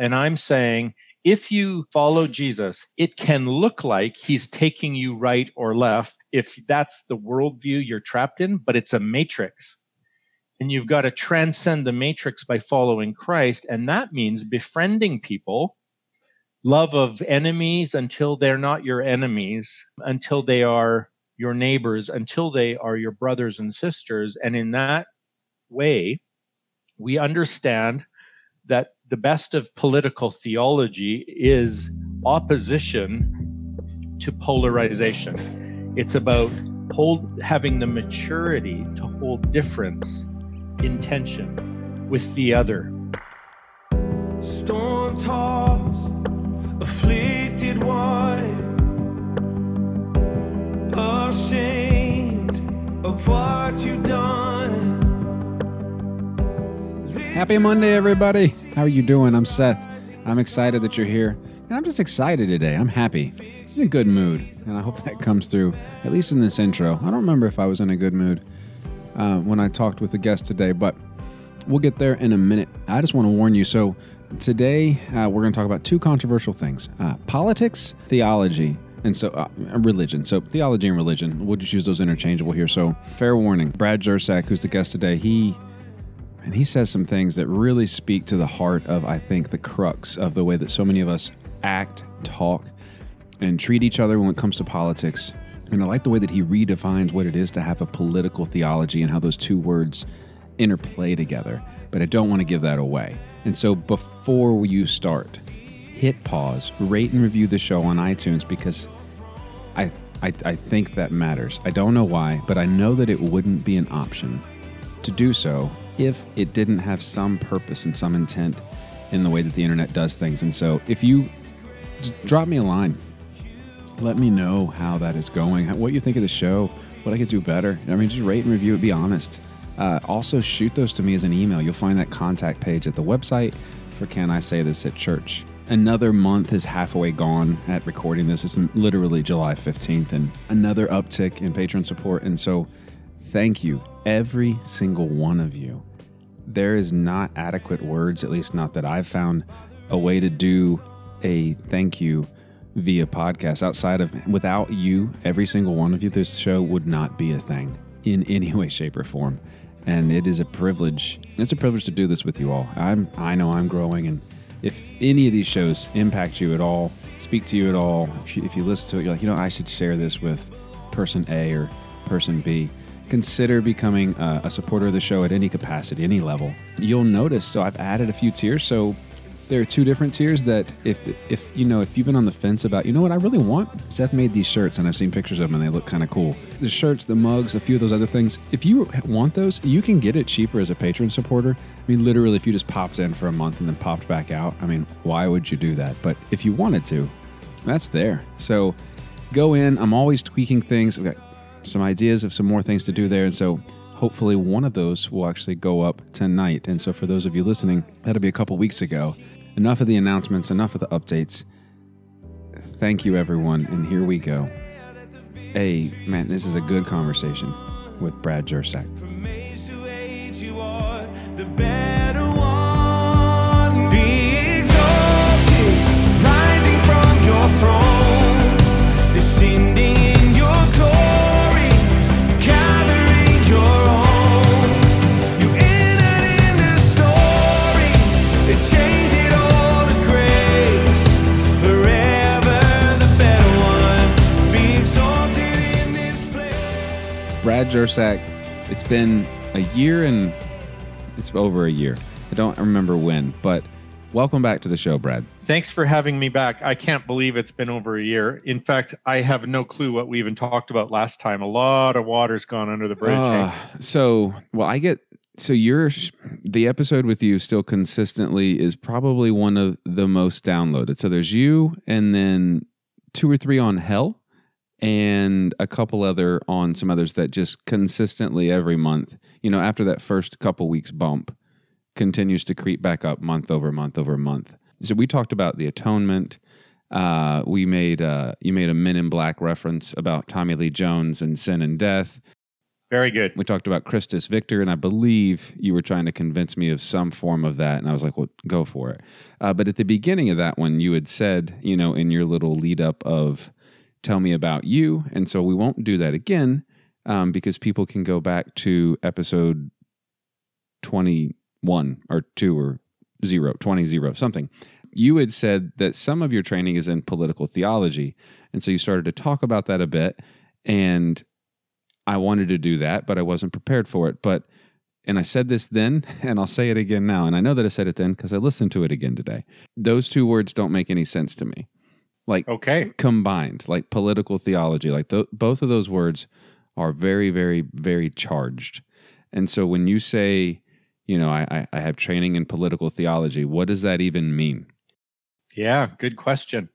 And I'm saying, if you follow Jesus, it can look like he's taking you right or left if that's the worldview you're trapped in, but it's a matrix. And you've got to transcend the matrix by following Christ. And that means befriending people, love of enemies until they're not your enemies, until they are your neighbors, until they are your brothers and sisters. And in that way, we understand that the best of political theology is opposition to polarization. It's about hold, having the maturity to hold difference in tension with the other. Storm tossed, afflicted one, ashamed of what you've done. Happy Monday, everybody. How are you doing? I'm Seth. I'm excited that you're here. And I'm just excited today. I'm happy. in a good mood. And I hope that comes through, at least in this intro. I don't remember if I was in a good mood uh, when I talked with the guest today, but we'll get there in a minute. I just want to warn you. So, today uh, we're going to talk about two controversial things uh, politics, theology, and so uh, religion. So theology and religion. We'll just use those interchangeable here. So fair warning. Brad Jersak, who's the guest today, he and he says some things that really speak to the heart of, I think, the crux of the way that so many of us act, talk, and treat each other when it comes to politics. And I like the way that he redefines what it is to have a political theology and how those two words interplay together. But I don't want to give that away. And so before you start, hit pause, rate and review the show on iTunes because I, I, I think that matters. I don't know why, but I know that it wouldn't be an option to do so if it didn't have some purpose and some intent in the way that the internet does things. And so if you drop me a line, let me know how that is going, what you think of the show, what I could do better. I mean, just rate and review it, be honest. Uh, also, shoot those to me as an email. You'll find that contact page at the website for Can I Say This at Church. Another month is halfway gone at recording this. It's literally July 15th, and another uptick in patron support. And so, thank you, every single one of you there is not adequate words, at least not that I've found, a way to do a thank you via podcast outside of without you, every single one of you, this show would not be a thing in any way, shape, or form. And it is a privilege. It's a privilege to do this with you all. I'm I know I'm growing and if any of these shows impact you at all, speak to you at all, if you, if you listen to it, you're like, you know, I should share this with person A or person B consider becoming a, a supporter of the show at any capacity, any level. You'll notice. So I've added a few tiers. So there are two different tiers that if if you know if you've been on the fence about you know what I really want Seth made these shirts and I've seen pictures of them and they look kind of cool the shirts the mugs a few of those other things if you want those you can get it cheaper as a patron supporter I mean literally if you just popped in for a month and then popped back out I mean why would you do that but if you wanted to that's there so go in I'm always tweaking things I've got some ideas of some more things to do there. And so hopefully one of those will actually go up tonight. And so for those of you listening, that'll be a couple weeks ago. Enough of the announcements, enough of the updates. Thank you, everyone. And here we go. Hey, man, this is a good conversation with Brad Jersak. Jersak. It's been a year and it's over a year. I don't remember when, but welcome back to the show, Brad. Thanks for having me back. I can't believe it's been over a year. In fact, I have no clue what we even talked about last time. A lot of water's gone under the bridge. Uh, so, well, I get so you're the episode with you still consistently is probably one of the most downloaded. So there's you and then two or three on hell and a couple other on some others that just consistently every month, you know, after that first couple weeks bump, continues to creep back up month over month over month. So we talked about the atonement. Uh, we made uh, you made a Men in Black reference about Tommy Lee Jones and sin and death. Very good. We talked about Christus Victor, and I believe you were trying to convince me of some form of that. And I was like, well, go for it. Uh, but at the beginning of that one, you had said, you know, in your little lead up of tell me about you. And so we won't do that again um, because people can go back to episode 21 or 2 or 0, 20, 0, something. You had said that some of your training is in political theology. And so you started to talk about that a bit. And I wanted to do that, but I wasn't prepared for it. But, and I said this then, and I'll say it again now. And I know that I said it then because I listened to it again today. Those two words don't make any sense to me. Like, okay. Combined, like political theology, like th- both of those words are very, very, very charged. And so when you say, you know, I, I have training in political theology, what does that even mean? Yeah, good question.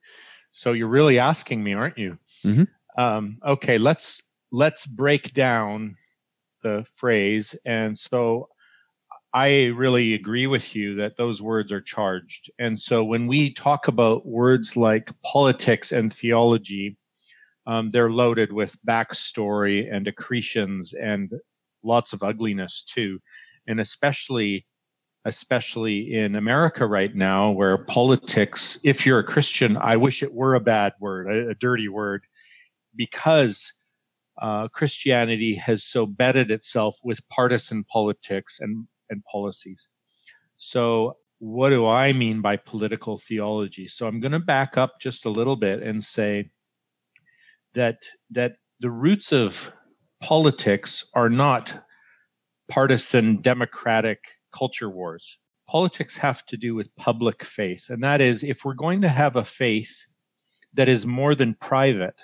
So you're really asking me, aren't you? Mm-hmm. Um, okay, let's let's break down the phrase. And so I really agree with you that those words are charged. And so when we talk about words like politics and theology, um, they're loaded with backstory and accretions and lots of ugliness too. And especially especially in America right now, where politics, if you're a Christian, I wish it were a bad word, a, a dirty word, because uh, Christianity has so bedded itself with partisan politics and, and policies. So, what do I mean by political theology? So, I'm going to back up just a little bit and say that that the roots of politics are not partisan democratic culture wars. Politics have to do with public faith, and that is if we're going to have a faith that is more than private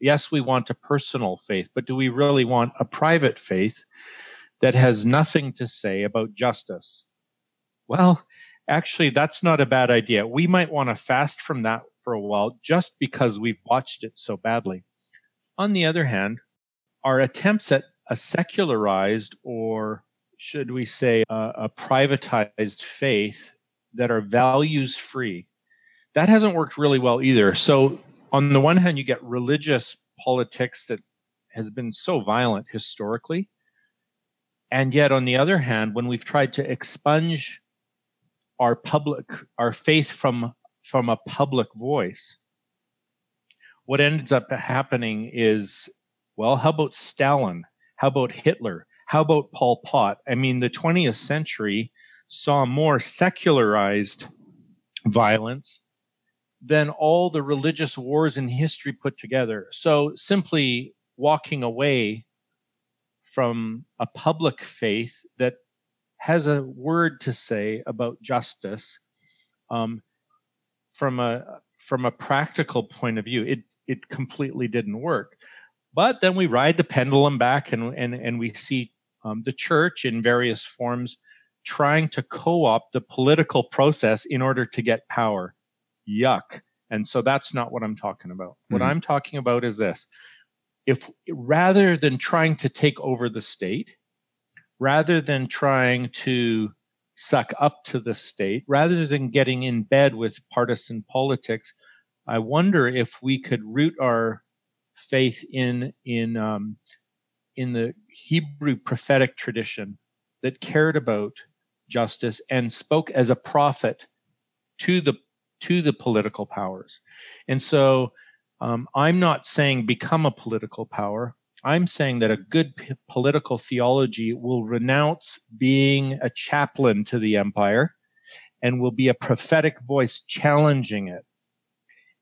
yes, we want a personal faith, but do we really want a private faith that has nothing to say about justice? Well, actually, that's not a bad idea. We might want to fast from that for a while just because we've watched it so badly. On the other hand, our attempts at a secularized or should we say a, a privatized faith that are values free that hasn't worked really well either so on the one hand, you get religious politics that has been so violent historically. And yet, on the other hand, when we've tried to expunge our public, our faith from, from a public voice, what ends up happening is, well, how about Stalin? How about Hitler? How about Pol Pot? I mean, the 20th century saw more secularized violence than all the religious wars in history put together. So simply walking away from a public faith that has a word to say about justice um, from a from a practical point of view it it completely didn't work but then we ride the pendulum back and and, and we see um, the church in various forms trying to co-opt the political process in order to get power yuck. And so that's not what I'm talking about. Mm-hmm. What I'm talking about is this. If rather than trying to take over the state, rather than trying to suck up to the state, rather than getting in bed with partisan politics, I wonder if we could root our faith in in um, in the Hebrew prophetic tradition that cared about justice and spoke as a prophet to the to the political powers. And so um, I'm not saying become a political power. I'm saying that a good p- political theology will renounce being a chaplain to the empire and will be a prophetic voice challenging it,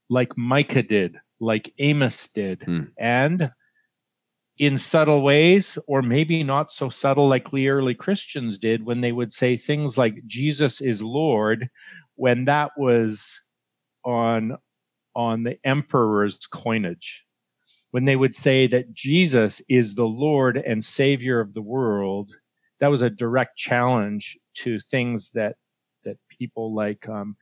like Micah did, like Amos did. Hmm. And in subtle ways, or maybe not so subtle like the early Christians did when they would say things like Jesus is Lord, when that was on on the emperor's coinage when they would say that Jesus is the Lord and Savior of the world, that was a direct challenge to things that that people like um,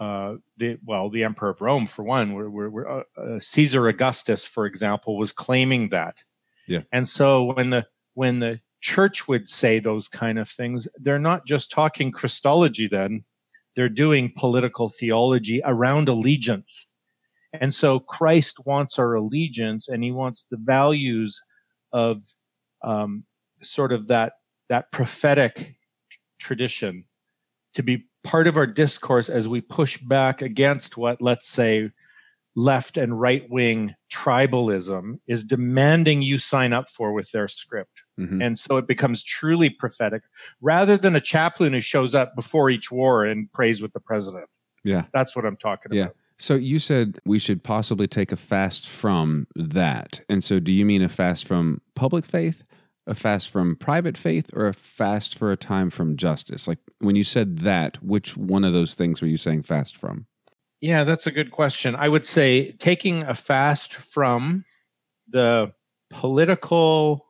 uh, the well, the Emperor of Rome, for one, where, where, where uh, uh, Caesar Augustus, for example, was claiming that. Yeah. And so when the when the church would say those kind of things, they're not just talking Christology then, they're doing political theology around allegiance. And so Christ wants our allegiance and he wants the values of um, sort of that that prophetic tradition to be part of our discourse as we push back against what, let's say, left and right wing tribalism is demanding you sign up for with their script. Mm-hmm. And so it becomes truly prophetic rather than a chaplain who shows up before each war and prays with the president. Yeah. That's what I'm talking yeah. about. So you said we should possibly take a fast from that. And so do you mean a fast from public faith a fast from private faith or a fast for a time from justice? Like when you said that, which one of those things were you saying fast from? Yeah, that's a good question. I would say taking a fast from the political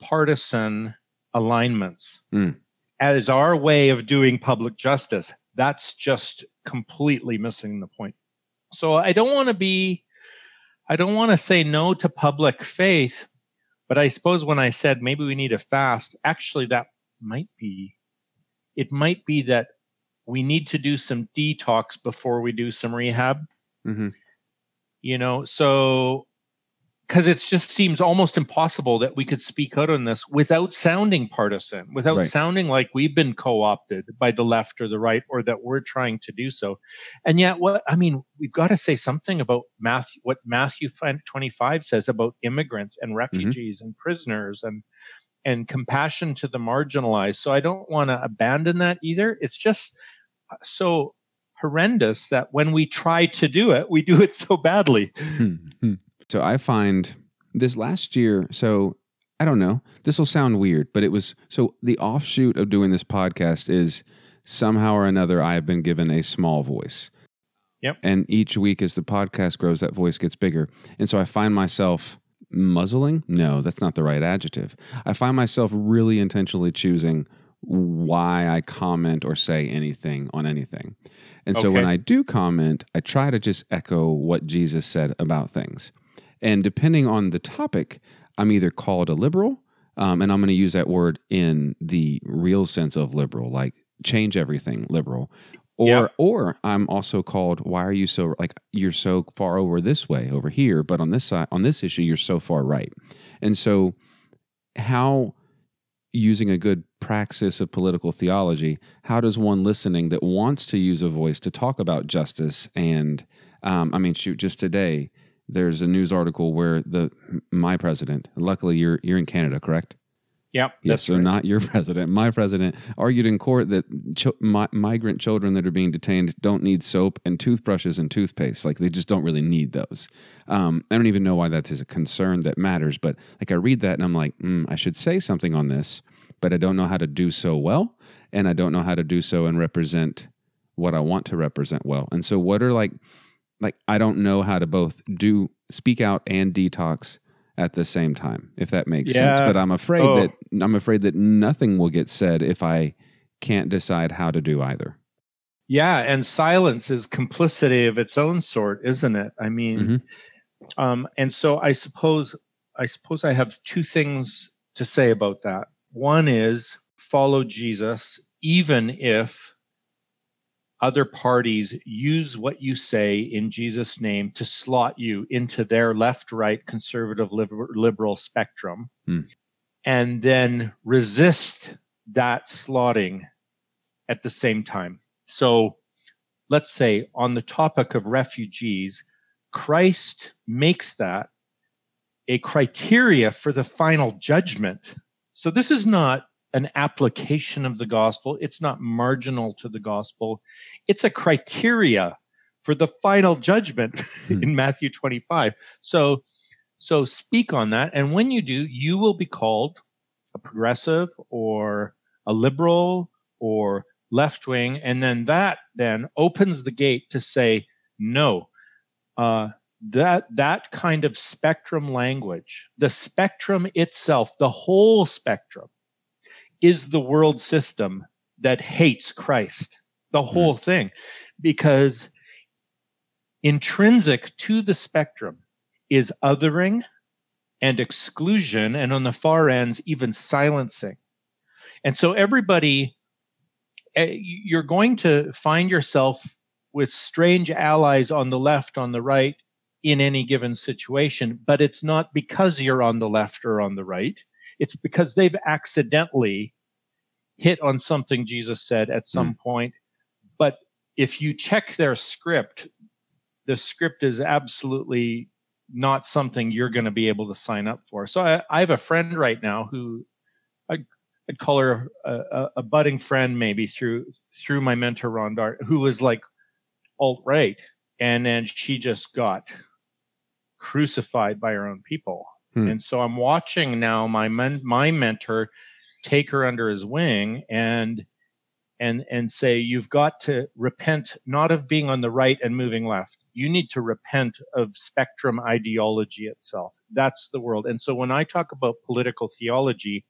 partisan alignments mm. as our way of doing public justice. That's just completely missing the point. So I don't want to be, I don't want to say no to public faith, but I suppose when I said maybe we need a fast, actually that might be it might be that we need to do some detox before we do some rehab. Mm-hmm. You know, so because it just seems almost impossible that we could speak out on this without sounding partisan, without right. sounding like we've been co-opted by the left or the right, or that we're trying to do so. And yet, what I mean, we've got to say something about Matthew, what Matthew twenty-five says about immigrants and mm-hmm. refugees mm-hmm. and prisoners and and compassion to the marginalized. So I don't want to abandon that either. It's just so horrendous that when we try to do it, we do it so badly. Hmm. So I find this last year, so I don't know, this will sound weird, but it was so the offshoot of doing this podcast is somehow or another I have been given a small voice. Yep. And each week as the podcast grows, that voice gets bigger. And so I find myself muzzling. No, that's not the right adjective. I find myself really intentionally choosing why I comment or say anything on anything. And so okay. when I do comment, I try to just echo what Jesus said about things. And depending on the topic, I'm either called a liberal, um, and I'm going to use that word in the real sense of liberal, like change everything liberal. Or, or I'm also called. Why are you so like you're so far over this way over here, but on this side on this issue you're so far right, and so how using a good praxis of political theology, how does one listening that wants to use a voice to talk about justice and, um, I mean, shoot, just today, there's a news article where the my president, luckily you're you're in Canada, correct? Yep. Yes, so right. not your president. My president argued in court that ch- mi- migrant children that are being detained don't need soap and toothbrushes and toothpaste. Like they just don't really need those. Um, I don't even know why that is a concern that matters. But like I read that and I'm like, mm, I should say something on this, but I don't know how to do so well, and I don't know how to do so and represent what I want to represent well. And so, what are like like I don't know how to both do speak out and detox at the same time, if that makes yeah. sense. But I'm afraid oh. that I'm afraid that nothing will get said if I can't decide how to do either. Yeah, and silence is complicity of its own sort, isn't it? I mean, mm-hmm. um, and so I suppose I suppose I have two things to say about that. One is follow Jesus, even if other parties use what you say in Jesus' name to slot you into their left right conservative liberal spectrum hmm. and then resist that slotting at the same time. So let's say on the topic of refugees, Christ makes that a criteria for the final judgment. So this is not an application of the gospel. It's not marginal to the gospel. It's a criteria for the final judgment hmm. in Matthew 25. So, so speak on that. And when you do, you will be called a progressive or a liberal or left wing. And then that then opens the gate to say, no, uh, that that kind of spectrum language, the spectrum itself, the whole spectrum is the world system that hates Christ, the hmm. whole mm. thing, because intrinsic to the spectrum is othering and exclusion, and on the far ends, even silencing. And so, everybody, eh, you're going to find yourself with strange allies on the left, on the right, in any given situation, but it's not because you're on the left or on the right. It's because they've accidentally hit on something Jesus said at some mm. point. But if you check their script, the script is absolutely not something you're going to be able to sign up for. So I, I have a friend right now who I, would call her a, a, a, budding friend, maybe through through my mentor Ron Dart, who was like alt right, and then she just got crucified by her own people. Hmm. And so I'm watching now my men, my mentor take her under his wing and and and say you've got to repent not of being on the right and moving left. You need to repent of spectrum ideology itself. That's the world. And so when i talk about political theology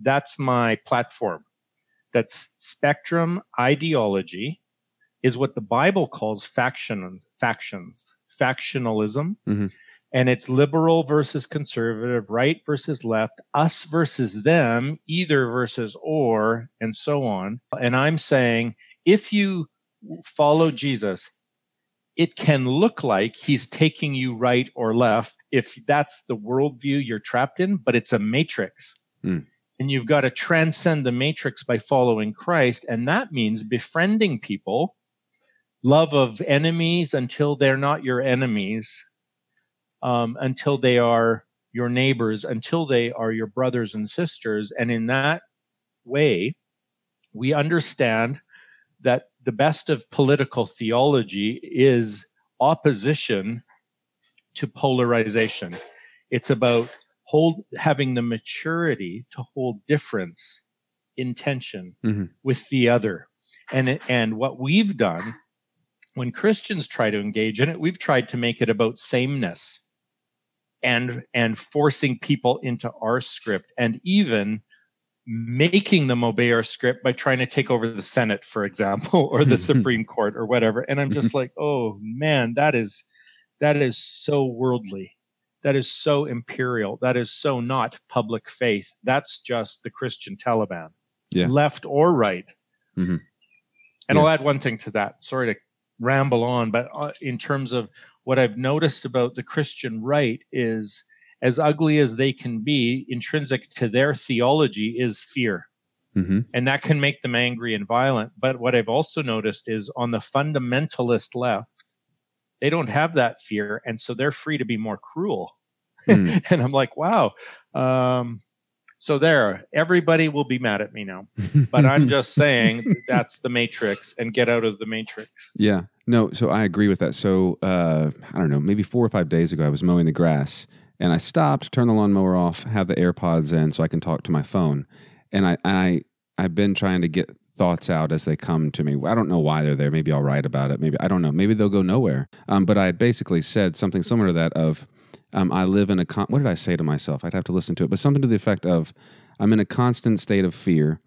that's my platform. That spectrum ideology is what the bible calls faction factions factionalism. Mm-hmm and it's liberal versus conservative, right versus left, us versus them, either versus or, and so on. And I'm saying if you follow Jesus, it can look like he's taking you right or left if that's the worldview you're trapped in, but it's a matrix. Mm. And you've got to transcend the matrix by following Christ. And that means befriending people, love of enemies until they're not your enemies, um, until they are your neighbors, until they are your brothers and sisters. And in that way, we understand that the best of political theology is opposition to polarization. It's about hold having the maturity to hold difference in tension mm-hmm. with the other. And and what we've done when Christians try to engage in it, we've tried to make it about sameness and and forcing people into our script and even making them obey our script by trying to take over the senate for example or the supreme court or whatever. And i'm just like oh man that is that is so worldly. That is so imperial. That is so not public faith. That's just the christian taliban yeah. left or right. Mm-hmm. and yeah. i'll add one thing to that. Sorry to ramble on but uh, in terms of what I've noticed about the Christian right is as ugly as they can be, intrinsic to their theology is fear. Mm-hmm. And that can make them angry and violent. But what I've also noticed is on the fundamentalist left, they don't have that fear. And so they're free to be more cruel. Mm. and I'm like, wow. Um, so there, everybody will be mad at me now. But I'm just saying that's the matrix and get out of the matrix. Yeah. No, so I agree with that. So uh, I don't know, maybe four or five days ago, I was mowing the grass and I stopped, turned the lawnmower off, have the AirPods in so I can talk to my phone. And I, I I've been trying to get thoughts out as they come to me. I don't know why they're there. Maybe I'll write about it. Maybe I don't know. Maybe they'll go nowhere. Um, but I had basically said something similar to that of um, I live in a con- what did I say to myself? I'd have to listen to it, but something to the effect of I'm in a constant state of fear,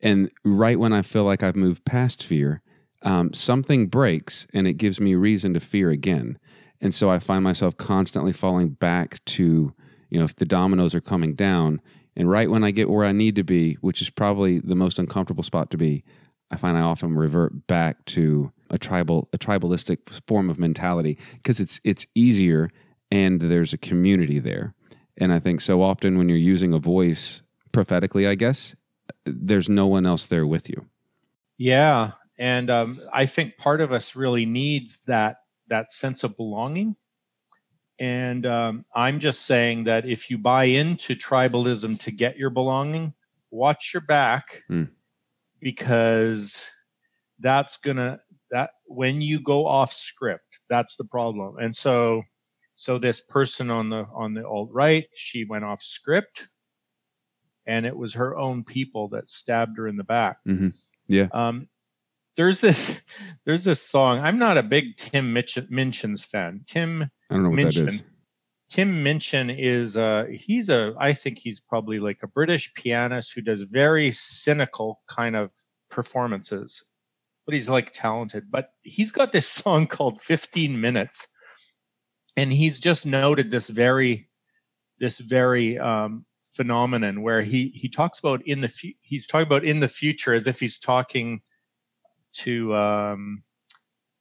and right when I feel like I've moved past fear, um, something breaks and it gives me reason to fear again, and so I find myself constantly falling back to you know if the dominoes are coming down, and right when I get where I need to be, which is probably the most uncomfortable spot to be, I find I often revert back to a tribal a tribalistic form of mentality because it's it's easier and there's a community there. And I think so often when you're using a voice prophetically, I guess, there's no one else there with you. Yeah. And um, I think part of us really needs that that sense of belonging. And um, I'm just saying that if you buy into tribalism to get your belonging, watch your back mm. because that's gonna that when you go off script, that's the problem. And so so this person on the on the alt right, she went off script, and it was her own people that stabbed her in the back. Mm-hmm. Yeah. Um, there's this there's this song. I'm not a big Tim Mitch- Minchin's fan. Tim I don't know what Minchin, that is. Tim Minchin is uh he's a I think he's probably like a British pianist who does very cynical kind of performances. But he's like talented. But he's got this song called 15 Minutes and he's just noted this very this very um, phenomenon where he he talks about in the fu- he's talking about in the future as if he's talking to um,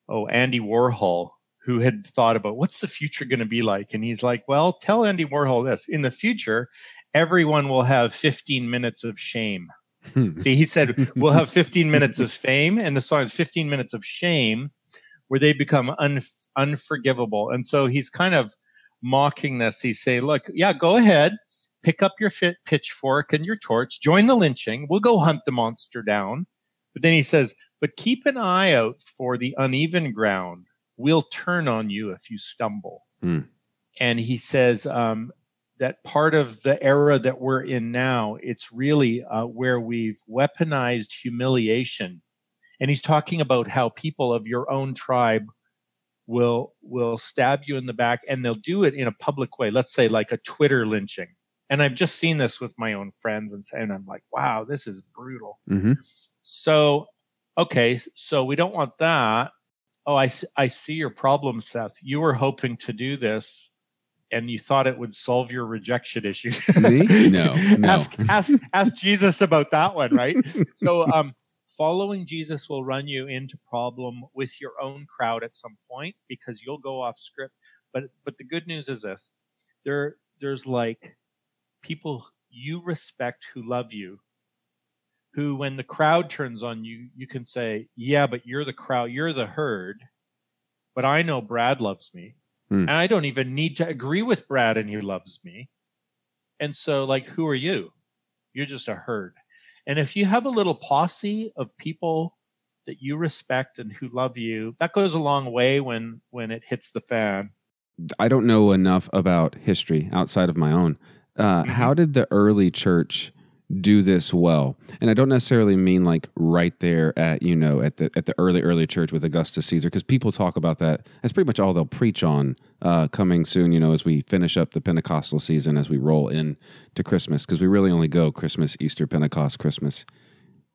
oh Andy Warhol who had thought about what's the future going to be like. And he's like, well, tell Andy Warhol this in the future, everyone will have 15 minutes of shame. Hmm. See, he said, we'll have 15 minutes of fame. And the song is 15 minutes of shame where they become un- unforgivable. And so he's kind of mocking this. He's saying, look, yeah, go ahead, pick up your fit pitchfork and your torch, join the lynching. We'll go hunt the monster down. But then he says, but keep an eye out for the uneven ground. We'll turn on you if you stumble. Hmm. And he says, um, that part of the era that we're in now, it's really uh, where we've weaponized humiliation. And he's talking about how people of your own tribe will will stab you in the back, and they'll do it in a public way. Let's say like a Twitter lynching. And I've just seen this with my own friends, and, and I'm like, wow, this is brutal. Mm-hmm. So, okay, so we don't want that. Oh, I, I see your problem, Seth. You were hoping to do this and you thought it would solve your rejection issues. Me? No, no. ask, ask, ask Jesus about that one, right? so, um, following Jesus will run you into problem with your own crowd at some point because you'll go off script. But, but the good news is this: there, there's like people you respect who love you, who, when the crowd turns on you, you can say, "Yeah, but you're the crowd, you're the herd." But I know Brad loves me Mm. And I don't even need to agree with Brad and he loves me. And so, like, who are you? You're just a herd. And if you have a little posse of people that you respect and who love you, that goes a long way when when it hits the fan. I don't know enough about history outside of my own. Uh, mm-hmm. How did the early church do this well. And I don't necessarily mean like right there at, you know, at the at the early early church with Augustus Caesar because people talk about that. That's pretty much all they'll preach on uh, coming soon, you know, as we finish up the Pentecostal season as we roll in to Christmas because we really only go Christmas, Easter, Pentecost, Christmas,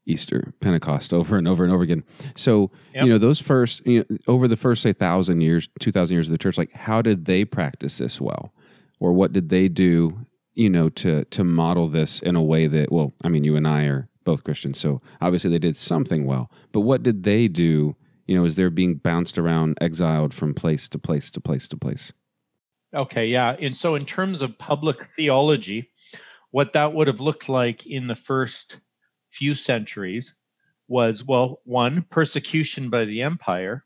Easter, Pentecost over and over and over again. So, yep. you know, those first, you know, over the first say 1000 years, 2000 years of the church, like how did they practice this well? Or what did they do you know, to to model this in a way that, well, I mean, you and I are both Christians, so obviously they did something well. But what did they do? You know, as they're being bounced around, exiled from place to place to place to place. Okay, yeah. And so, in terms of public theology, what that would have looked like in the first few centuries was well, one, persecution by the empire,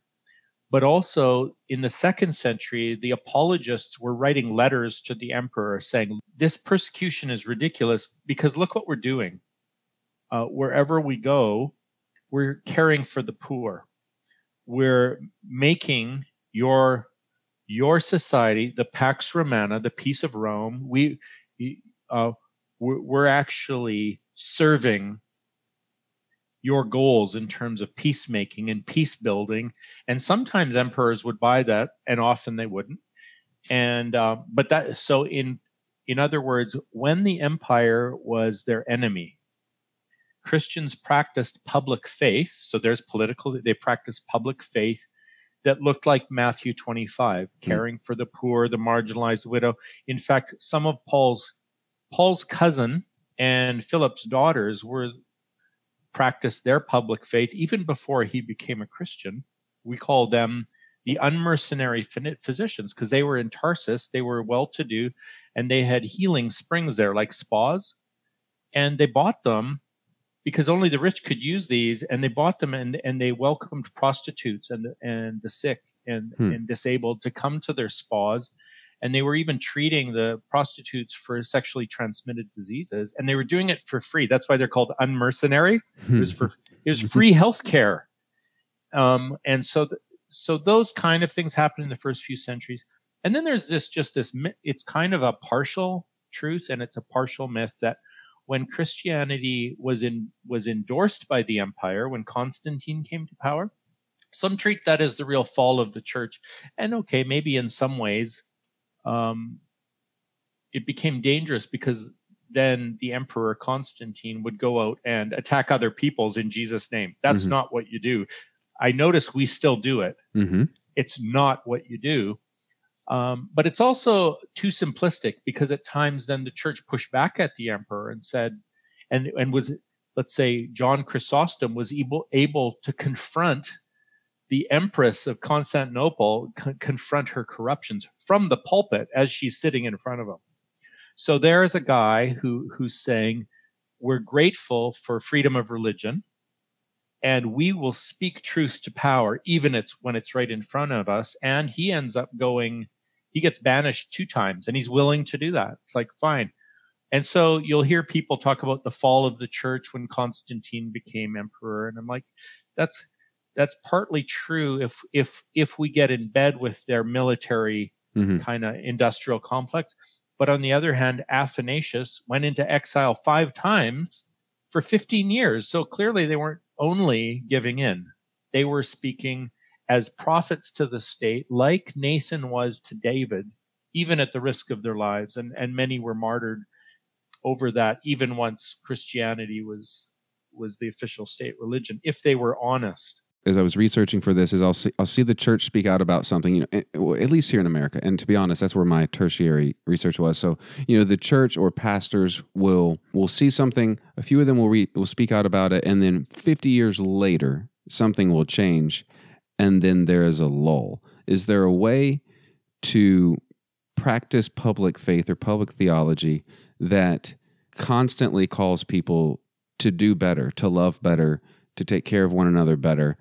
but also in the second century, the apologists were writing letters to the emperor saying, This persecution is ridiculous because look what we're doing. Uh, wherever we go, we're caring for the poor. We're making your your society the Pax Romana, the peace of Rome. We uh, we're, we're actually serving your goals in terms of peacemaking and peace building. And sometimes emperors would buy that, and often they wouldn't. And uh, but that so in in other words, when the empire was their enemy, Christians practiced public faith. So there's political; they practiced public faith that looked like Matthew 25, mm. caring for the poor, the marginalized widow. In fact, some of Paul's Paul's cousin and Philip's daughters were practiced their public faith even before he became a Christian. We call them the unmercenary physicians because they were in Tarsus, they were well to do, and they had healing springs there, like spas. And they bought them because only the rich could use these, and they bought them and, and they welcomed prostitutes and, and the sick and, hmm. and disabled to come to their spas and they were even treating the prostitutes for sexually transmitted diseases and they were doing it for free. That's why they're called unmercenary. It was for it was free health care um, and so th- so those kind of things happened in the first few centuries. And then there's this just this it's kind of a partial truth and it's a partial myth that when christianity was in was endorsed by the empire when constantine came to power some treat that as the real fall of the church. And okay maybe in some ways um, it became dangerous because then the emperor Constantine would go out and attack other peoples in Jesus' name. That's mm-hmm. not what you do. I notice we still do it. Mm-hmm. It's not what you do. Um, but it's also too simplistic because at times then the church pushed back at the emperor and said, and and was let's say John Chrysostom was able able to confront the empress of Constantinople confront her corruptions from the pulpit as she's sitting in front of them. So there's a guy who who's saying, "We're grateful for freedom of religion, and we will speak truth to power, even it's when it's right in front of us." And he ends up going, he gets banished two times, and he's willing to do that. It's like fine. And so you'll hear people talk about the fall of the church when Constantine became emperor, and I'm like, that's that's partly true if if if we get in bed with their military mm-hmm. kind of industrial complex. But on the other hand, Athanasius went into exile five times for 15 years. So clearly they weren't only giving in. They were speaking as prophets to the state, like Nathan was to David, even at the risk of their lives. And, and many were martyred over that, even once Christianity was was the official state religion, if they were honest as I was researching for this is I'll see I'll see the church speak out about something, you know, eh, at least here in America. And to be honest, that's where my tertiary research was. So, you know, the church or pastors will will see something, a few of them will re, will speak out about it, and then 50 years later, something will change, and then there is a lull. Is there a way to practice public faith or public theology that constantly calls people to do better, to love better, to take care of one another better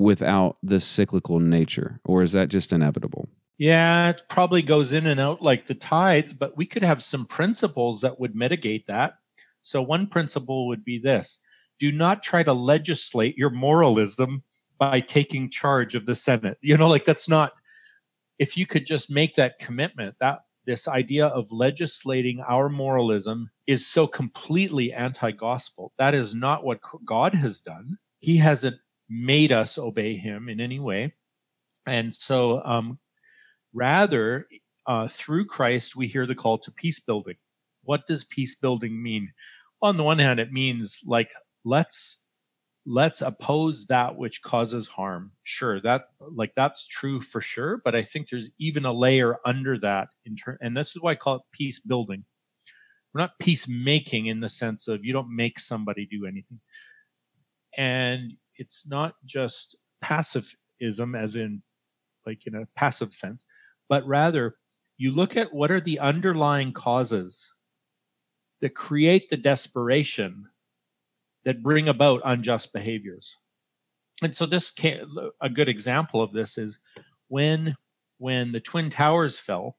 without this cyclical nature? Or is that just inevitable? Yeah, it probably goes in and out like the tides, but we could have some principles that would mitigate that. So, one principle would be this do not try to legislate your moralism by taking charge of the Senate. You know, like that's not, if you could just make that commitment, that this idea of legislating our moralism is so completely anti gospel. That is not what God has done. He hasn't made us obey him in any way. And so, um, rather, uh, through Christ, we hear the call to peace building. What does peace building mean? On the one hand, it means like, let's let's oppose that which causes harm sure that like that's true for sure but i think there's even a layer under that in ter- and this is why i call it peace building we're not peacemaking in the sense of you don't make somebody do anything and it's not just passivism as in like in a passive sense but rather you look at what are the underlying causes that create the desperation that bring about unjust behaviors. And so this a good example of this is when when the twin towers fell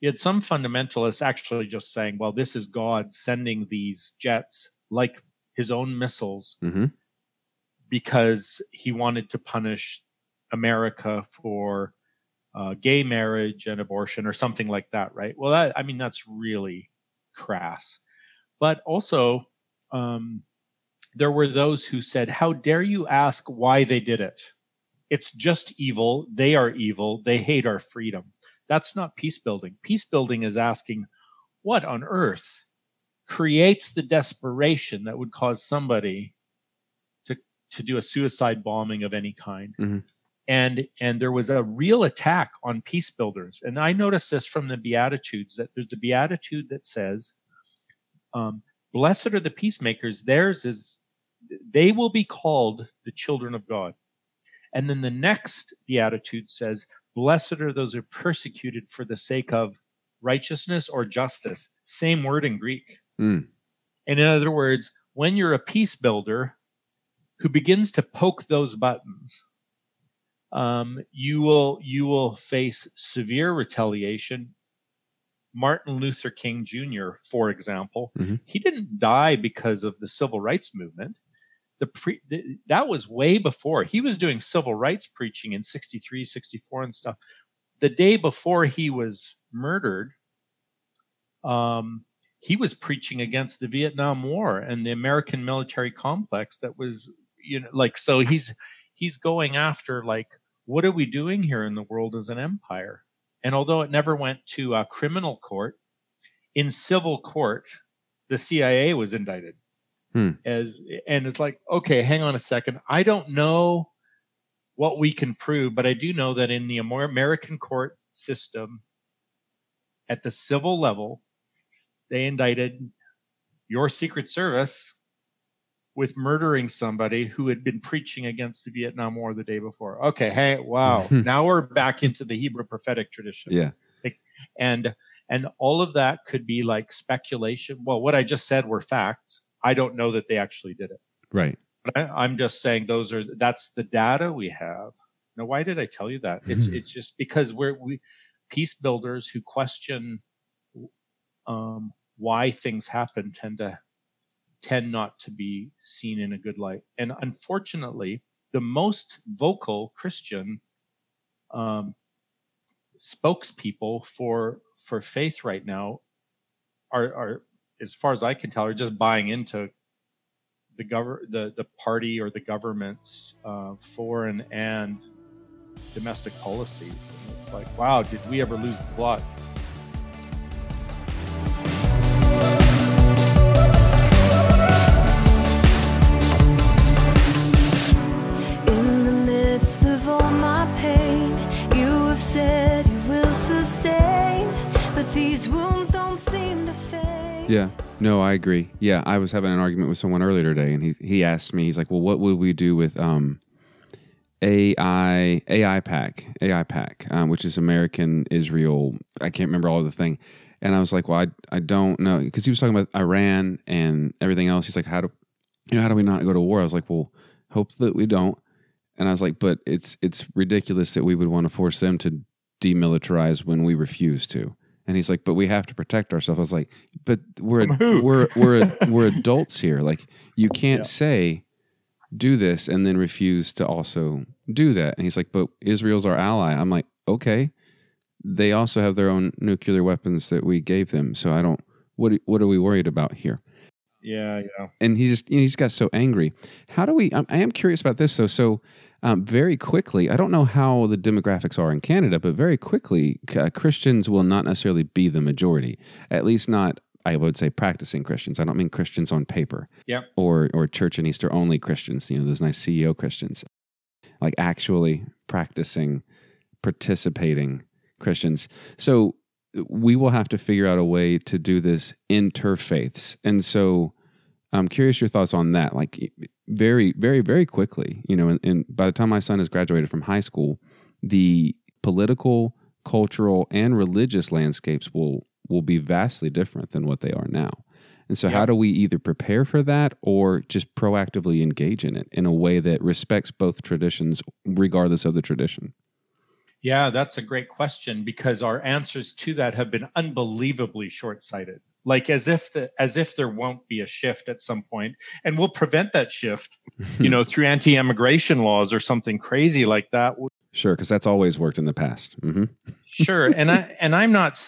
you had some fundamentalists actually just saying well this is god sending these jets like his own missiles mm-hmm because he wanted to punish America for uh, gay marriage and abortion or something like that, right? Well, that, I mean, that's really crass. But also, um, there were those who said, How dare you ask why they did it? It's just evil. They are evil. They hate our freedom. That's not peace building. Peace building is asking, What on earth creates the desperation that would cause somebody to do a suicide bombing of any kind. Mm-hmm. And and there was a real attack on peace builders. And I noticed this from the Beatitudes that there's the Beatitude that says, um, "Blessed are the peacemakers; theirs is they will be called the children of God." And then the next Beatitude says, "Blessed are those who are persecuted for the sake of righteousness or justice." Same word in Greek. Mm. And in other words, when you're a peace builder, who begins to poke those buttons, um, you will you will face severe retaliation. Martin Luther King Jr., for example, mm-hmm. he didn't die because of the civil rights movement. The pre, the, that was way before. He was doing civil rights preaching in 63, 64 and stuff. The day before he was murdered, um, he was preaching against the Vietnam War and the American military complex that was you know like so he's he's going after like what are we doing here in the world as an empire? And although it never went to a criminal court in civil court the cia was indicted. Hmm. as and it's like okay hang on a second. I don't know what we can prove but i do know that in the american court system at the civil level they indicted your secret service with murdering somebody who had been preaching against the Vietnam War the day before. Okay, hey, wow. now we're back into the Hebrew prophetic tradition. Yeah. And and all of that could be like speculation. Well, what I just said were facts. I don't know that they actually did it. Right. But I, I'm just saying those are that's the data we have. Now, why did I tell you that? It's Mhm. it's just because we're we peace builders who question um, why things happen tend to tend not to be seen in a good light. And unfortunately, the most vocal Christian um, spokespeople for for faith right now are are as far as I can tell are just buying into the govern the the party or the government's uh, foreign and domestic policies. And it's like, wow, did we ever lose the plot? Yeah. No, I agree. Yeah, I was having an argument with someone earlier today, and he he asked me, he's like, "Well, what would we do with um, AI AIPAC AI Pack, um, which is American Israel? I can't remember all of the thing." And I was like, "Well, I I don't know," because he was talking about Iran and everything else. He's like, "How do you know how do we not go to war?" I was like, "Well, hope that we don't." And I was like, "But it's it's ridiculous that we would want to force them to demilitarize when we refuse to." And he's like, "But we have to protect ourselves." I was like, "But we're we're we're we're adults here. Like you can't Yeah. say do this and then refuse to also do that." And he's like, "But Israel's our ally." I'm like, "Okay." They also have their own nuclear weapons that we gave them. So I don't what what are we worried about here? Yeah, yeah. and he just you know, he just got so angry. How do we? I'm, I am curious about this though. So um, very quickly, I don't know how the demographics are in Canada, but very quickly, uh, Christians will not necessarily be the majority. At least not. I would say practicing Christians. I don't mean Christians on paper. Yep. Or or church and Easter only Christians. You know those nice CEO Christians, like actually practicing, participating Christians. So we will have to figure out a way to do this interfaiths. And so I'm curious your thoughts on that. Like very, very, very quickly, you know, and, and by the time my son has graduated from high school, the political, cultural, and religious landscapes will will be vastly different than what they are now. And so, how do we either prepare for that or just proactively engage in it in a way that respects both traditions, regardless of the tradition? Yeah, that's a great question because our answers to that have been unbelievably short-sighted. Like as if the as if there won't be a shift at some point, and we'll prevent that shift, you know, through anti-immigration laws or something crazy like that. Sure, because that's always worked in the past. hmm Sure, and I and I'm not,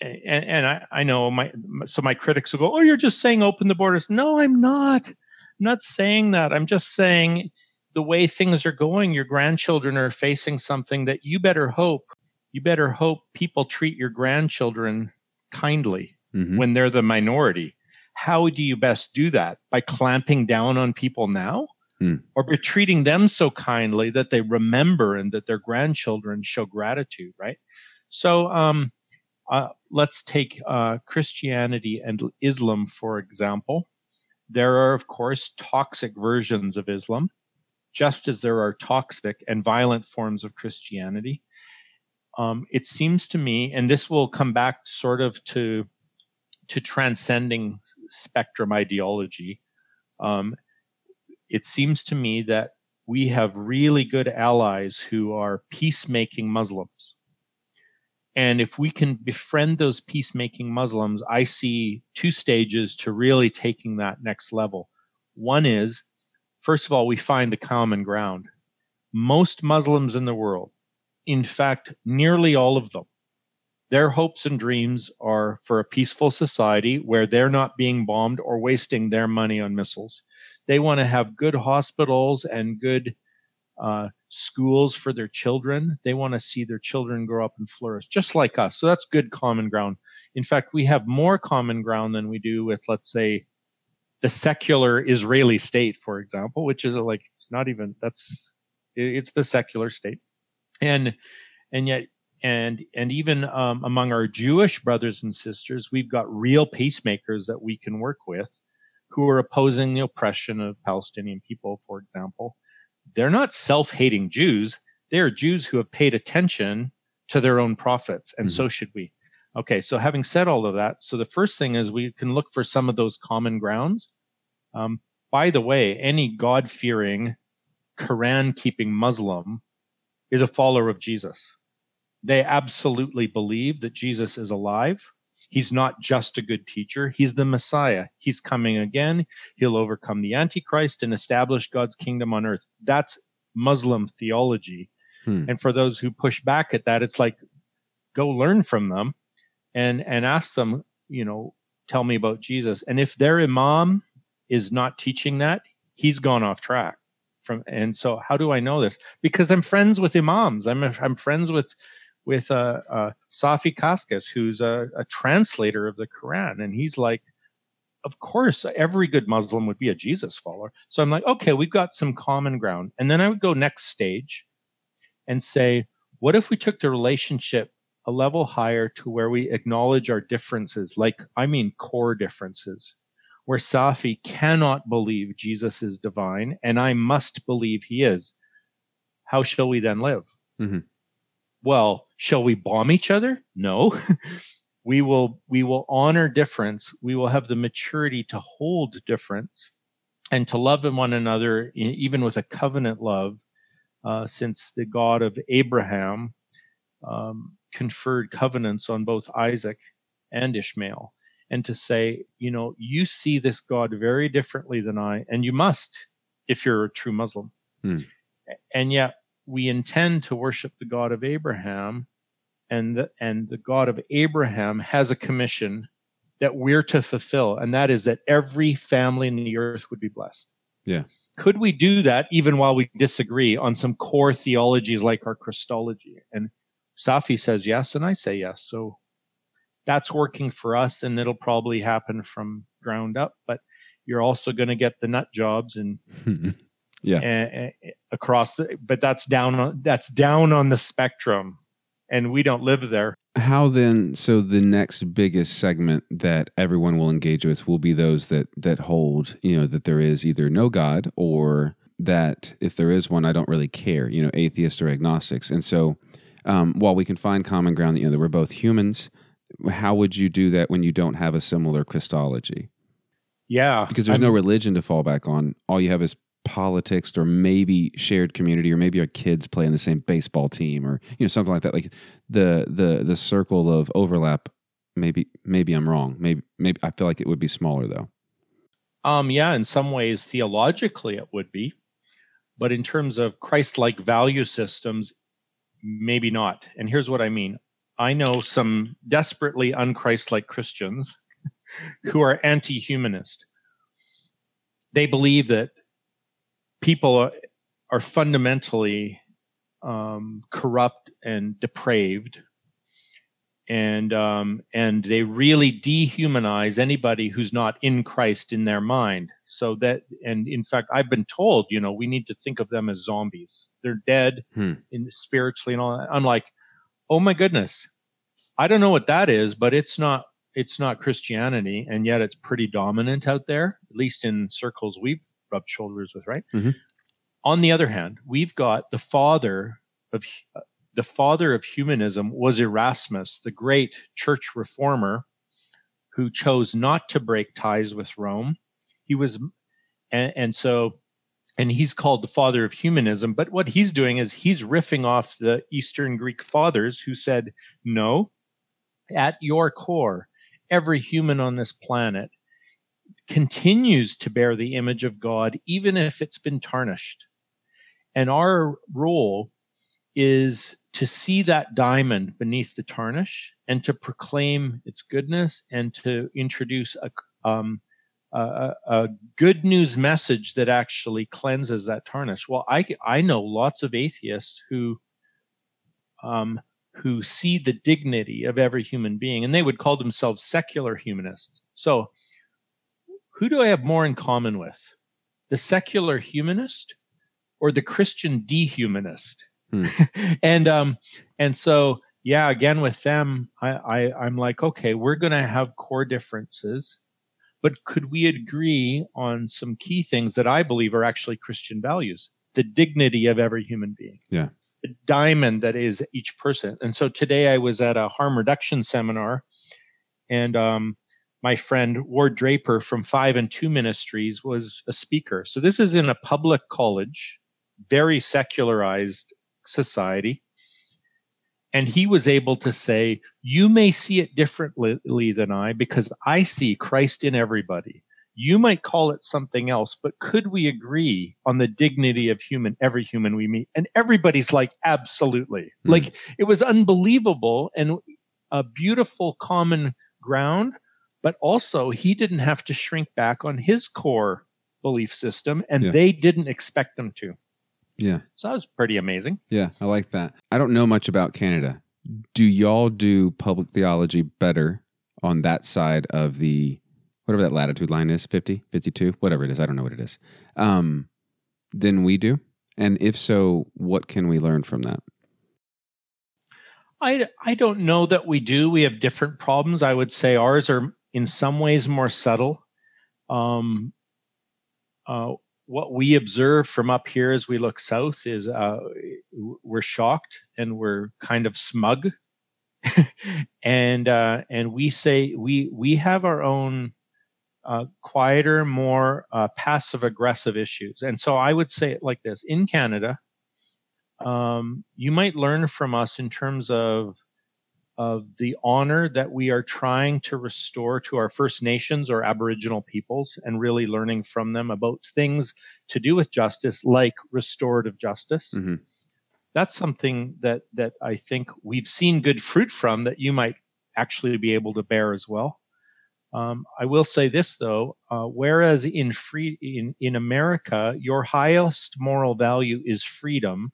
and, and I I know my so my critics will go, oh, you're just saying open the borders. No, I'm not. I'm not saying that. I'm just saying the way things are going, your grandchildren are facing something that you better hope, you better hope people treat your grandchildren kindly hmm when they're the minority. How do you best do that? By clamping down on people now? Hmm. Or by treating them so kindly that they remember and that their grandchildren show gratitude, right? So um, uh, let's take uh, Christianity and Islam, for example. There are, of course, toxic versions of Islam, just as there are toxic and violent forms of Christianity. Um, it seems to me, and this will come back sort of to to transcending spectrum ideology. Um, it seems to me that we have really good allies who are peacemaking Muslims. And if we can befriend those peacemaking Muslims, I see two stages to really taking that next level. One is, first of all, we find the common ground. Most Muslims in the world, in fact, nearly all of them, their hopes and dreams are for a peaceful society where they're not being bombed or wasting their money on missiles. They want to have good hospitals and good uh, schools for their children. They want to see their children grow up and flourish, just like us. So that's good common ground. In fact, we have more common ground than we do with, let's say, the secular Israeli state, for example, which is like it's not even that's it's the secular state, and and yet and and even um, among our Jewish brothers and sisters, we've got real peacemakers that we can work with, who are opposing the oppression of Palestinian people, for example, they're not self hating Jews. They're Jews who have paid attention to their own prophets, and mm-hmm. so should we. Okay, so having said all of that, so the first thing is we can look for some of those common grounds. Um, by the way, any God fearing, Quran keeping Muslim is a follower of Jesus. They absolutely believe that Jesus is alive. He's not just a good teacher. He's the Messiah. He's coming again. He'll overcome the Antichrist and establish God's kingdom on earth. That's Muslim theology. Hmm. And for those who push back at that, it's like, go learn from them and, and ask them, you know, tell me about Jesus. And if their imam is not teaching that, he's gone off track. From, and so how do I know this? Because I'm friends with imams. I'm, I'm friends with with uh, uh, Safi Kaskas, who's a, a translator of the Quran, and he's like, of course, every good Muslim would be a Jesus follower. So I'm like, okay, we've got some common ground. And then I would go next stage and say, what if we took the relationship a level higher to where we acknowledge our differences, like, I mean, core differences, where Safi cannot believe Jesus is divine and I must believe he is. How shall we then live? Mm-hmm well, shall we bomb each other? No. we will we will honor difference. We will have the maturity to hold difference and to love one another, even with a covenant love, uh, since the God of Abraham um, conferred covenants on both Isaac and Ishmael. And to say, you know, you see this God very differently than I, and you must if you're a true Muslim. Hmm. And yet, we intend to worship the God of Abraham, and the, and the God of Abraham has a commission that we're to fulfill, and that is that every family in the earth would be blessed. Yeah. Could we do that even while we disagree on some core theologies like our Christology? And Safi says yes, and I say yes. So that's working for us, and it'll probably happen from ground up. But you're also going to get the nut jobs and yeah. and, across the but that's down on that's down on the spectrum and we don't live there. How then so the next biggest segment that everyone will engage with will be those that that hold you know that there is either no god or that if there is one i don't really care you know atheists or agnostics. And so um, while we can find common ground that you know that we're both humans how would you do that when you don't have a similar christology? Yeah because there's I'm, no religion to fall back on. All you have is politics or maybe shared community or maybe our kids play in the same baseball team or you know something like that. Like the the the circle of overlap maybe maybe i'm wrong. Maybe maybe i feel like it would be smaller though. Um yeah in some ways theologically it would be. But in terms of christ-like value systems maybe not. And here's what i mean. I know some desperately unchrist-like christians who are anti-humanist. They believe that people are, are fundamentally um, corrupt and depraved and um, and they really dehumanize anybody who's not in Christ in their mind. So that and in fact, I've been told, you know, we need to think of them as zombies. They're dead hmm. in spiritually and all that. I'm like, oh my goodness, I don't know what that is, but it's not it's not Christianity, and yet it's pretty dominant out there, at least in circles we've rubbed shoulders with, right? Mm-hmm. On the other hand, we've got the father of the father of humanism was Erasmus, the great church reformer who chose not to break ties with Rome. He was, and, and so, and he's called the father of humanism. But what he's doing is he's riffing off the Eastern Greek fathers who said, no, at your core, every human on this planet continues to bear the image of God, even if it's been tarnished. And our role is to see that diamond beneath the tarnish and to proclaim its goodness and to introduce a, um, a, a, good news message that actually cleanses that tarnish. Well, I, I know lots of atheists who um, who see the dignity of every human being, and they would call themselves secular humanists. So who do I have more in common with? The secular humanist or the Christian dehumanist? Hmm. and um, and so yeah, again with them, I, I I'm like, okay, we're gonna have core differences, but could we agree on some key things that I believe are actually Christian values? The dignity of every human being. Yeah. The diamond that is each person. And so today I was at a harm reduction seminar and um, my friend Ward Draper from Five and Two Ministries was a speaker. So this is in a public college, very secularized society. And he was able to say, You may see it differently than I because I see Christ in everybody. You might call it something else, but could we agree on the dignity of human, every human we meet? And everybody's like, Absolutely. Hmm. Like it was unbelievable and a beautiful common ground, but also he didn't have to shrink back on his core belief system and Yeah. they didn't expect him to. Yeah. So that was pretty amazing. Yeah. I like that. I don't know much about Canada. Do y'all do public theology better on that side of the whatever that latitude line is 50 52 whatever it is i don't know what it is um than we do and if so what can we learn from that I, I don't know that we do. We have different problems. I would say ours are in some ways more subtle. Um, uh, what we observe from up here as we look south is uh, we're shocked and we're kind of smug, and uh, and we say we we have our own uh, quieter, more uh, passive aggressive issues. And so I would say it like this: in Canada, um, you might learn from us in terms of of the honor that we are trying to restore to our First Nations or Aboriginal peoples, and really learning from them about things to do with justice, like restorative justice. Mhm. That's something that that I think we've seen good fruit from that you might actually be able to bear as well. Um, I will say this though, uh, whereas in free in, in America, your highest moral value is freedom,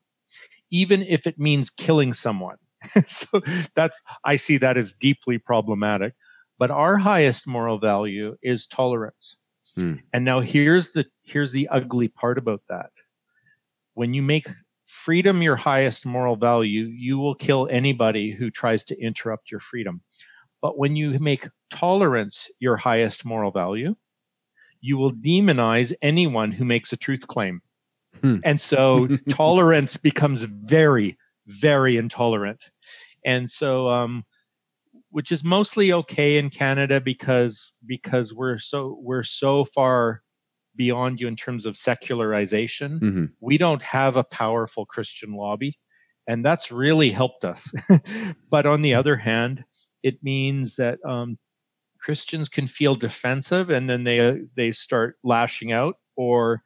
even if it means killing someone. so that's I see that as deeply problematic. But our highest moral value is tolerance. Hmm. And now here's the here's the ugly part about that. When you make freedom your highest moral value, you will kill anybody who tries to interrupt your freedom. But when you make tolerance your highest moral value, you will demonize anyone who makes a truth claim. Hmm. And so tolerance becomes very, very intolerant. And so, um, which is mostly okay in Canada because because we're so we're so far beyond you in terms of secularization. Mhm. We don't have a powerful Christian lobby, and that's really helped us. but on the other hand, it means that um, Christians can feel defensive, and then they uh, they start lashing out, or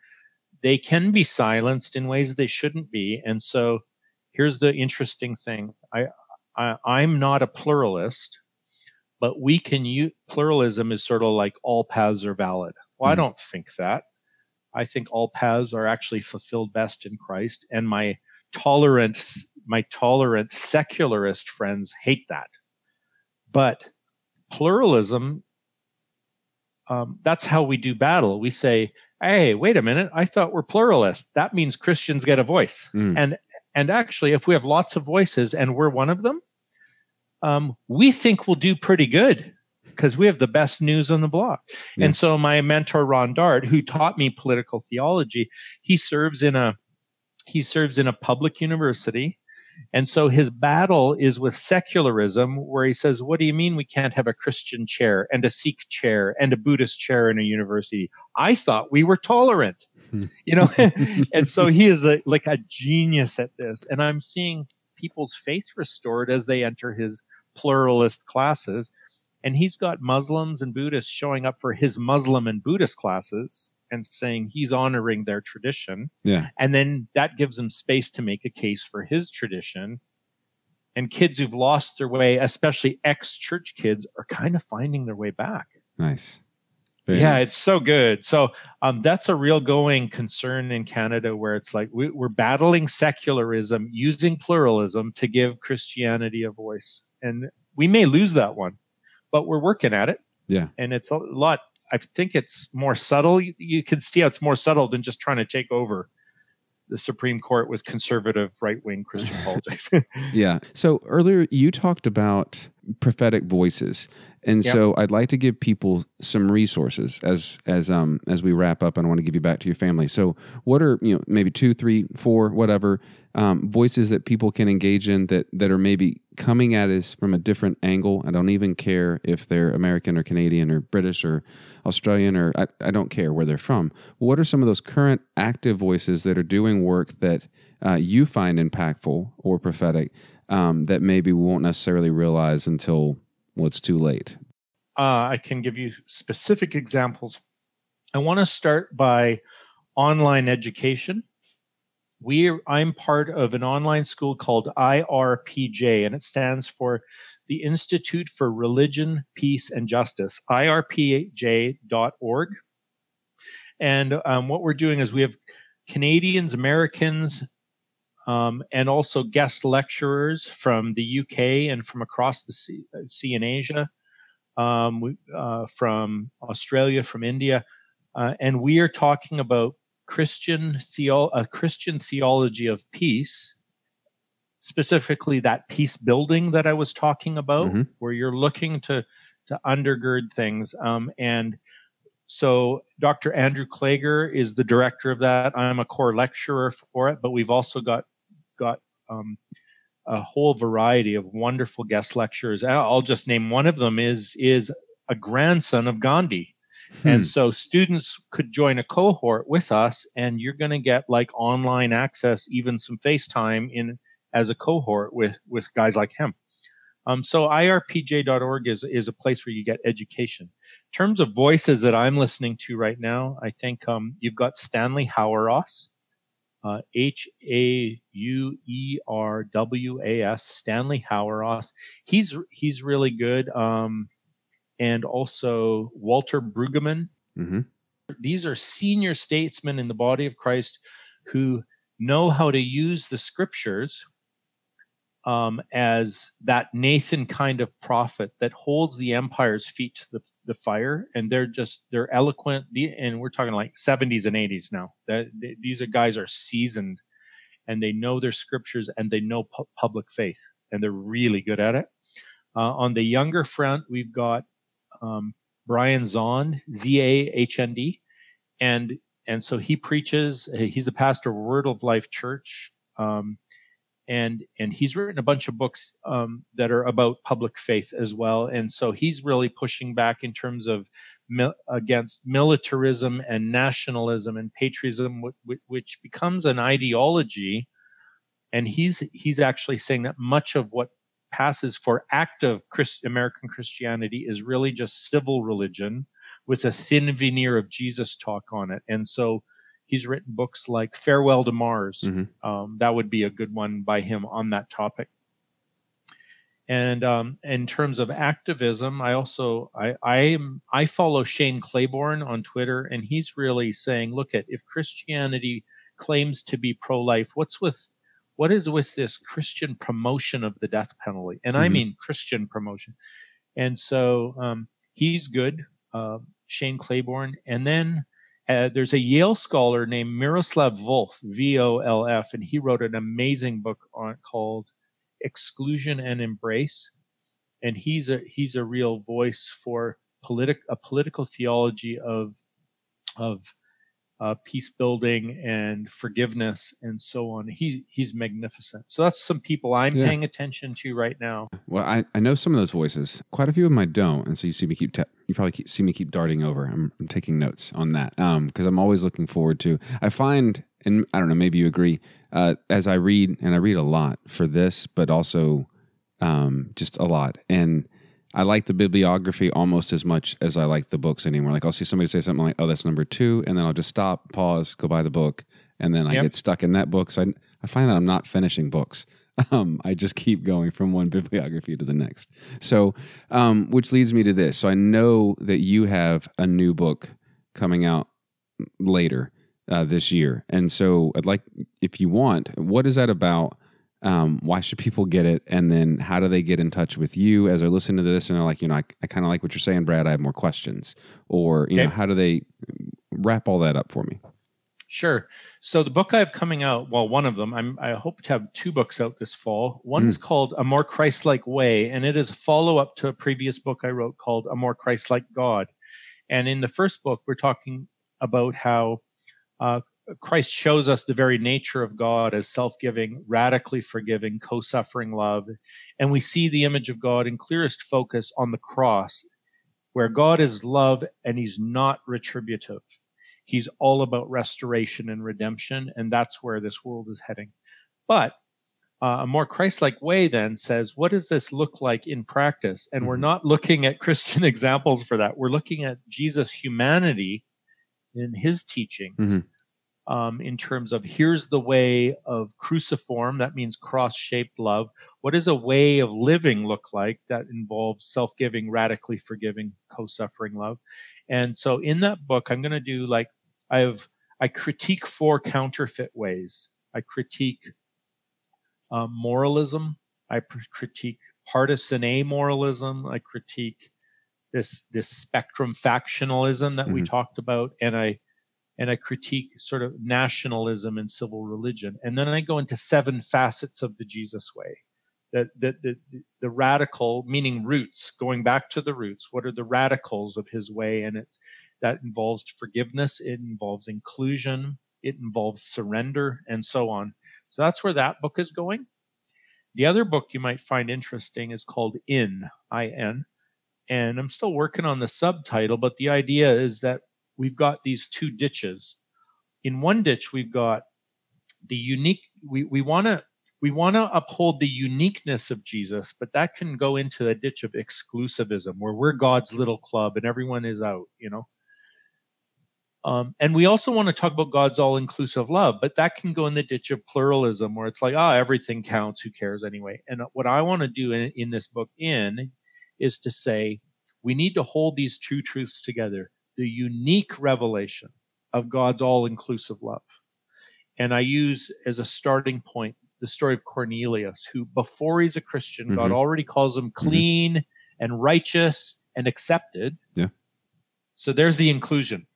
they can be silenced in ways they shouldn't be. And so, here's the interesting thing: I, I I'm not a pluralist, but we can use pluralism is sort of like all paths are valid. Well, I Mhm. don't think that. I think all paths are actually fulfilled best in Christ, and my tolerant my tolerant secularist friends hate that. But pluralism, um, that's how we do battle. We say, "Hey, wait a minute! I thought we're pluralist. That means Christians get a voice." Mm. And and actually, if we have lots of voices and we're one of them, um, we think we'll do pretty good because we have the best news on the block. Yeah. And so, my mentor Ron Dart, who taught me political theology, he serves in a he serves in a public university. And so his battle is with secularism, where he says, What do you mean we can't have a Christian chair and a Sikh chair and a Buddhist chair in a university? I thought we were tolerant. you know? and so he is a, like a genius at this. And I'm seeing people's faith restored as they enter his pluralist classes. And he's got Muslims and Buddhists showing up for his Muslim and Buddhist classes and saying he's honoring their tradition yeah and then that gives them space to make a case for his tradition and kids who've lost their way especially ex-church kids are kind of finding their way back nice Very yeah nice. it's so good so um, that's a real going concern in canada where it's like we, we're battling secularism using pluralism to give christianity a voice and we may lose that one but we're working at it Yeah. and it's a lot i think it's more subtle you, you can see how it's more subtle than just trying to take over the supreme court with conservative right-wing christian politics Yeah. So earlier you talked about prophetic voices. And Yep. so I'd like to give people some resources as as um as we wrap up and I want to give you back to your family. So what are, you know, maybe two, three, four, whatever, um, voices that people can engage in that that are maybe coming at us from a different angle. I don't even care if they're American or Canadian or British or Australian or I, I don't care where they're from. What are some of those current active voices that are doing work that uh, you find impactful or prophetic um, that maybe we won't necessarily realize until it's too late? uh, I can give you specific examples. I want to start by online education. We, I'm part of an online school called IRPJ, and it stands for the Institute for Religion, Peace, and Justice, irpj.org. And um, what we're doing is we have Canadians, Americans, um, and also guest lecturers from the UK and from across the sea, sea in Asia um, uh, from Australia, from India, uh, and we are talking about Christian theo- a Christian theology of peace, specifically that peace building that I was talking about, Mhm. where you're looking to to undergird things. Um, and so, Dr. Andrew Klager is the director of that. I'm a core lecturer for it, but we've also got got um, a whole variety of wonderful guest lecturers. I'll just name one of them is is a grandson of Gandhi. Hmm. And so students could join a cohort with us and you're going to get like online access, even some FaceTime in as a cohort with, with guys like him. Um, so irpj.org is, is a place where you get education. In terms of voices that I'm listening to right now, I think, um, you've got Stanley Hauerwas, uh, H A U E R W A S, Stanley Hauerwas. He's, he's really good. Um, and also Walter Brueggemann. Mhm. These are senior statesmen in the body of Christ who know how to use the scriptures um, as that Nathan kind of prophet that holds the empire's feet to the, the fire. And they're just, they're eloquent. And we're talking like 70s and 80s now. That, th- these are guys are seasoned and they know their scriptures and they know pu- public faith and they're really good at it. Uh, on the younger front, we've got um, Brian Zahnd, Z A H N D, and and so he preaches. He's the pastor of Word of Life Church, um, and and he's written a bunch of books um, that are about public faith as well. And so he's really pushing back in terms of against militarism and nationalism and patriotism, which, which becomes an ideology. And he's he's actually saying that much of what passes for active Christ- American Christianity is really just civil religion with a thin veneer of Jesus talk on it. And so he's written books like Farewell to Mars. Mhm. Um, that would be a good one by him on that topic. And um, in terms of activism, I also I I am I follow Shane Claiborne on Twitter, and he's really saying, look at if Christianity claims to be pro-life, what's with what is with this Christian promotion of the death penalty? And I Mhm. mean Christian promotion. And so um, he's good, uh, Shane Claiborne. And then uh, there's a Yale scholar named Miroslav Volf, V O L F, and he wrote an amazing book on called Exclusion and Embrace. And he's a he's a real voice for politic a political theology of of uh, peace building and forgiveness and so on. He he's magnificent. So that's some people I'm Yeah. paying attention to right now. Well, I, I know some of those voices. Quite a few of them I don't, and so you see me keep ta- you probably keep, see me keep darting over. I'm, I'm taking notes on that um because I'm always looking forward to. I find, and I don't know, maybe you agree. Uh, as I read, and I read a lot for this, but also um just a lot, and I like the bibliography almost as much as I like the books anymore. Like I'll see somebody say something like, "Oh, that's number two, and then I'll just stop, pause, go buy the book, and then I Yep. get stuck in that book. So I, I find that I'm not finishing books. Um, I just keep going from one bibliography to the next. So, um, which leads me to this. So I know that you have a new book coming out later uh, this year, and so I'd like, if you want, what is that about? Um, why should people get it? And then how do they get in touch with you as they're listening to this and they're like, you know, I, I kind of like what you're saying, Brad. I have more questions. Or, you know, how do they wrap all that up for me? Sure. So the book I have coming out, well, one of them, I'm, I hope to have two books out this fall. One Mm. is called A More Christ-like Way, and it is a follow-up to a previous book I wrote called A More Christ-like God. And in the first book, we're talking about how uh, Christ shows us the very nature of God as self-giving, radically forgiving, co-suffering love, and we see the image of God in clearest focus on the cross, where God is love and He's not retributive. He's all about restoration and redemption, and that's where this world is heading. But uh, a more Christ-like way then says, what does this look like in practice? And we're Mhm. not looking at Christian examples for that. We're looking at Jesus' humanity in his teachings. Mhm. Um, in terms of here's the way of cruciform, that means cross shaped love. What does a way of living look like that involves self giving, radically forgiving, co suffering love? And so in that book, I'm going to do like I have I critique four counterfeit ways. I critique um, moralism. I pr- critique partisan amoralism. I critique this this spectrum factionalism that we Mhm. talked about, and I and I critique sort of nationalism and civil religion. And then I go into seven facets of the Jesus way. The, the, the, the radical, meaning roots, going back to the roots. What are the radicals of his way? And it's that involves forgiveness, it involves inclusion, it involves surrender, and so on. So that's where that book is going. The other book you might find interesting is called In, I N. And I'm still working on the subtitle, but the idea is that we've got these two ditches. In one ditch, we've got the unique, we, we want to we want to uphold the uniqueness of Jesus, but that can go into a ditch of exclusivism where we're God's little club and everyone is out, you know. Um, and we also want to talk about God's all inclusive love, but that can go in the ditch of pluralism where it's like, ah, everything counts. Who cares anyway? And what I want to do in, in this book, in, is to say we need to hold these two truths together the unique revelation of God's all inclusive love. And I use as a starting point the story of Cornelius, who before he's a Christian, God Mhm. already calls him clean and righteous and accepted. Yeah. So there's the inclusion.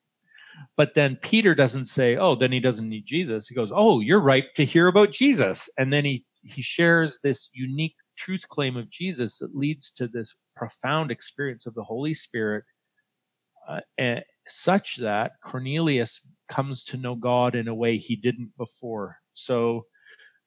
But then Peter doesn't say, "Oh, then he doesn't need Jesus." He goes, "Oh, you're right to hear about Jesus." And then he he shares this unique truth claim of Jesus that leads to this profound experience of the Holy Spirit, uh, and such that Cornelius comes to know God in a way he didn't before. So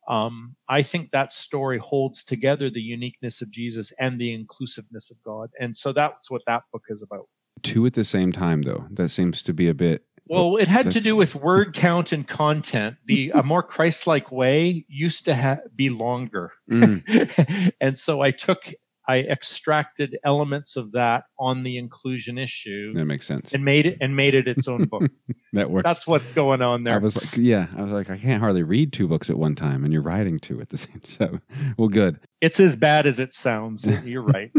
um, I think that story holds together the uniqueness of Jesus and the inclusiveness of God. And so that's what that book is about. Two at the same time, though. That seems to be a bit. Well, it had to do with word count and content. The a more Christ-like way used to ha- be longer, Mm, and so I took, I extracted elements of that on the inclusion issue that makes sense. and made it and made it its own book. That works. That's what's going on there. I was like, yeah, I was like, I can't hardly read two books at one time, and you're writing two at the same time. So well, good. It's as bad as it sounds. You're right.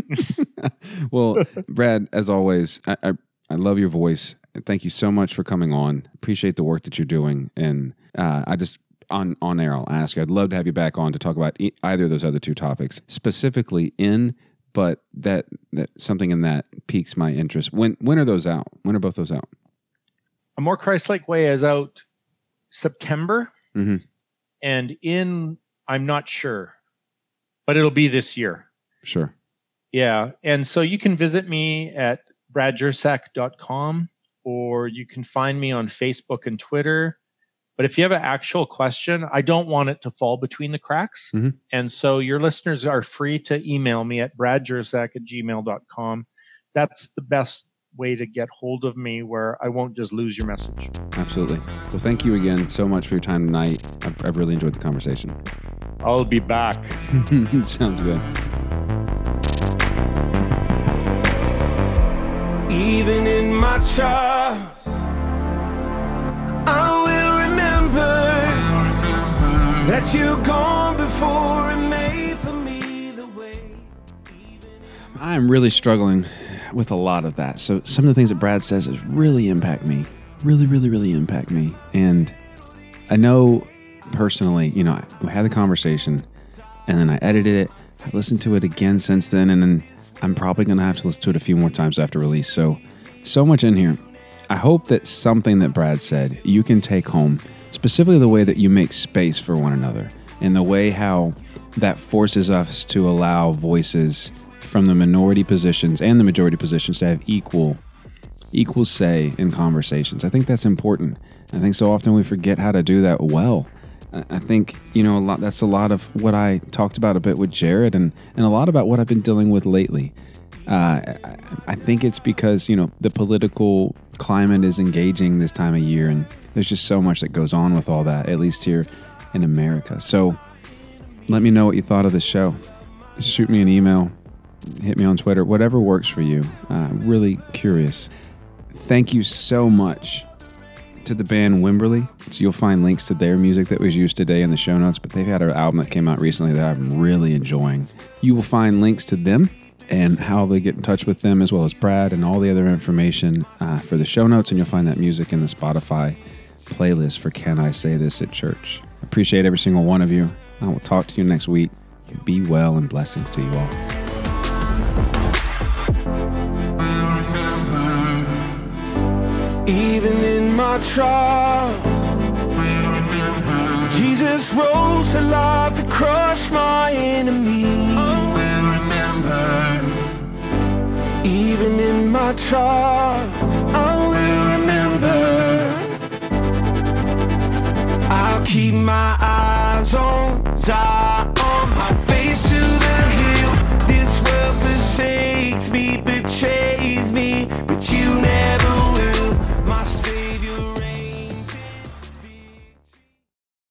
well, Brad, as always, I, I I love your voice. Thank you so much for coming on. Appreciate the work that you're doing, and uh, I just on on air, I'll ask you. I'd love to have you back on to talk about e- either of those other two topics, specifically in. But that that something in that piques my interest. When when are those out? When are both those out? a more Christ-like way is out September, Mhm. and in I'm not sure, but it'll be this year. Sure. Yeah. And so you can visit me at bradjersak.com or you can find me on Facebook and Twitter. But if you have an actual question, I don't want it to fall between the cracks. Mhm. And so your listeners are free to email me at bradjersak at gmail.com. That's the best way to get hold of me where I won't just lose your message. Absolutely. Well, thank you again so much for your time tonight. I've, I've really enjoyed the conversation. I'll be back. Sounds good. Even in my trials, I will remember that you've gone before and made for me the way. I'm really struggling with a lot of that. So some of the things that Brad says is really impact me. Really, really, really impact me. And I know personally, you know, we had the conversation and then I edited it. I listened to it again since then, and then I'm probably going to have to listen to it a few more times after release. So, so much in here. I hope that something that Brad said you can take home, specifically the way that you make space for one another and the way how that forces us to allow voices from the minority positions and the majority positions to have equal equal say in conversations. I think that's important. I think so often we forget how to do that well. I think you know a lot. That's a lot of what I talked about a bit with Jared, and and a lot about what I've been dealing with lately. Uh, I, I think it's because you know the political climate is engaging this time of year, and there's just so much that goes on with all that. At least here in America. So let me know what you thought of the show. Shoot me an email, hit me on Twitter, whatever works for you. Uh, really curious. Thank you so much to the band Wimberley. So you'll find links to their music that was used today in the show notes, but they've had an album that came out recently that I'm really enjoying. You will find links to them and how they get in touch with them, as well as Brad and all the other information uh, for the show notes, and you'll find that music in the Spotify playlist for Can I Say This at Church. Appreciate every single one of you. I will talk to you next week. Be well and blessings to you all. Even in my trials, Jesus rose to life to crush my enemies. Oh, I will remember. Even in my trials, oh, I will remember. I'll keep my eyes on Zion. My face to the hill. This world forsakes me, betrays me But you never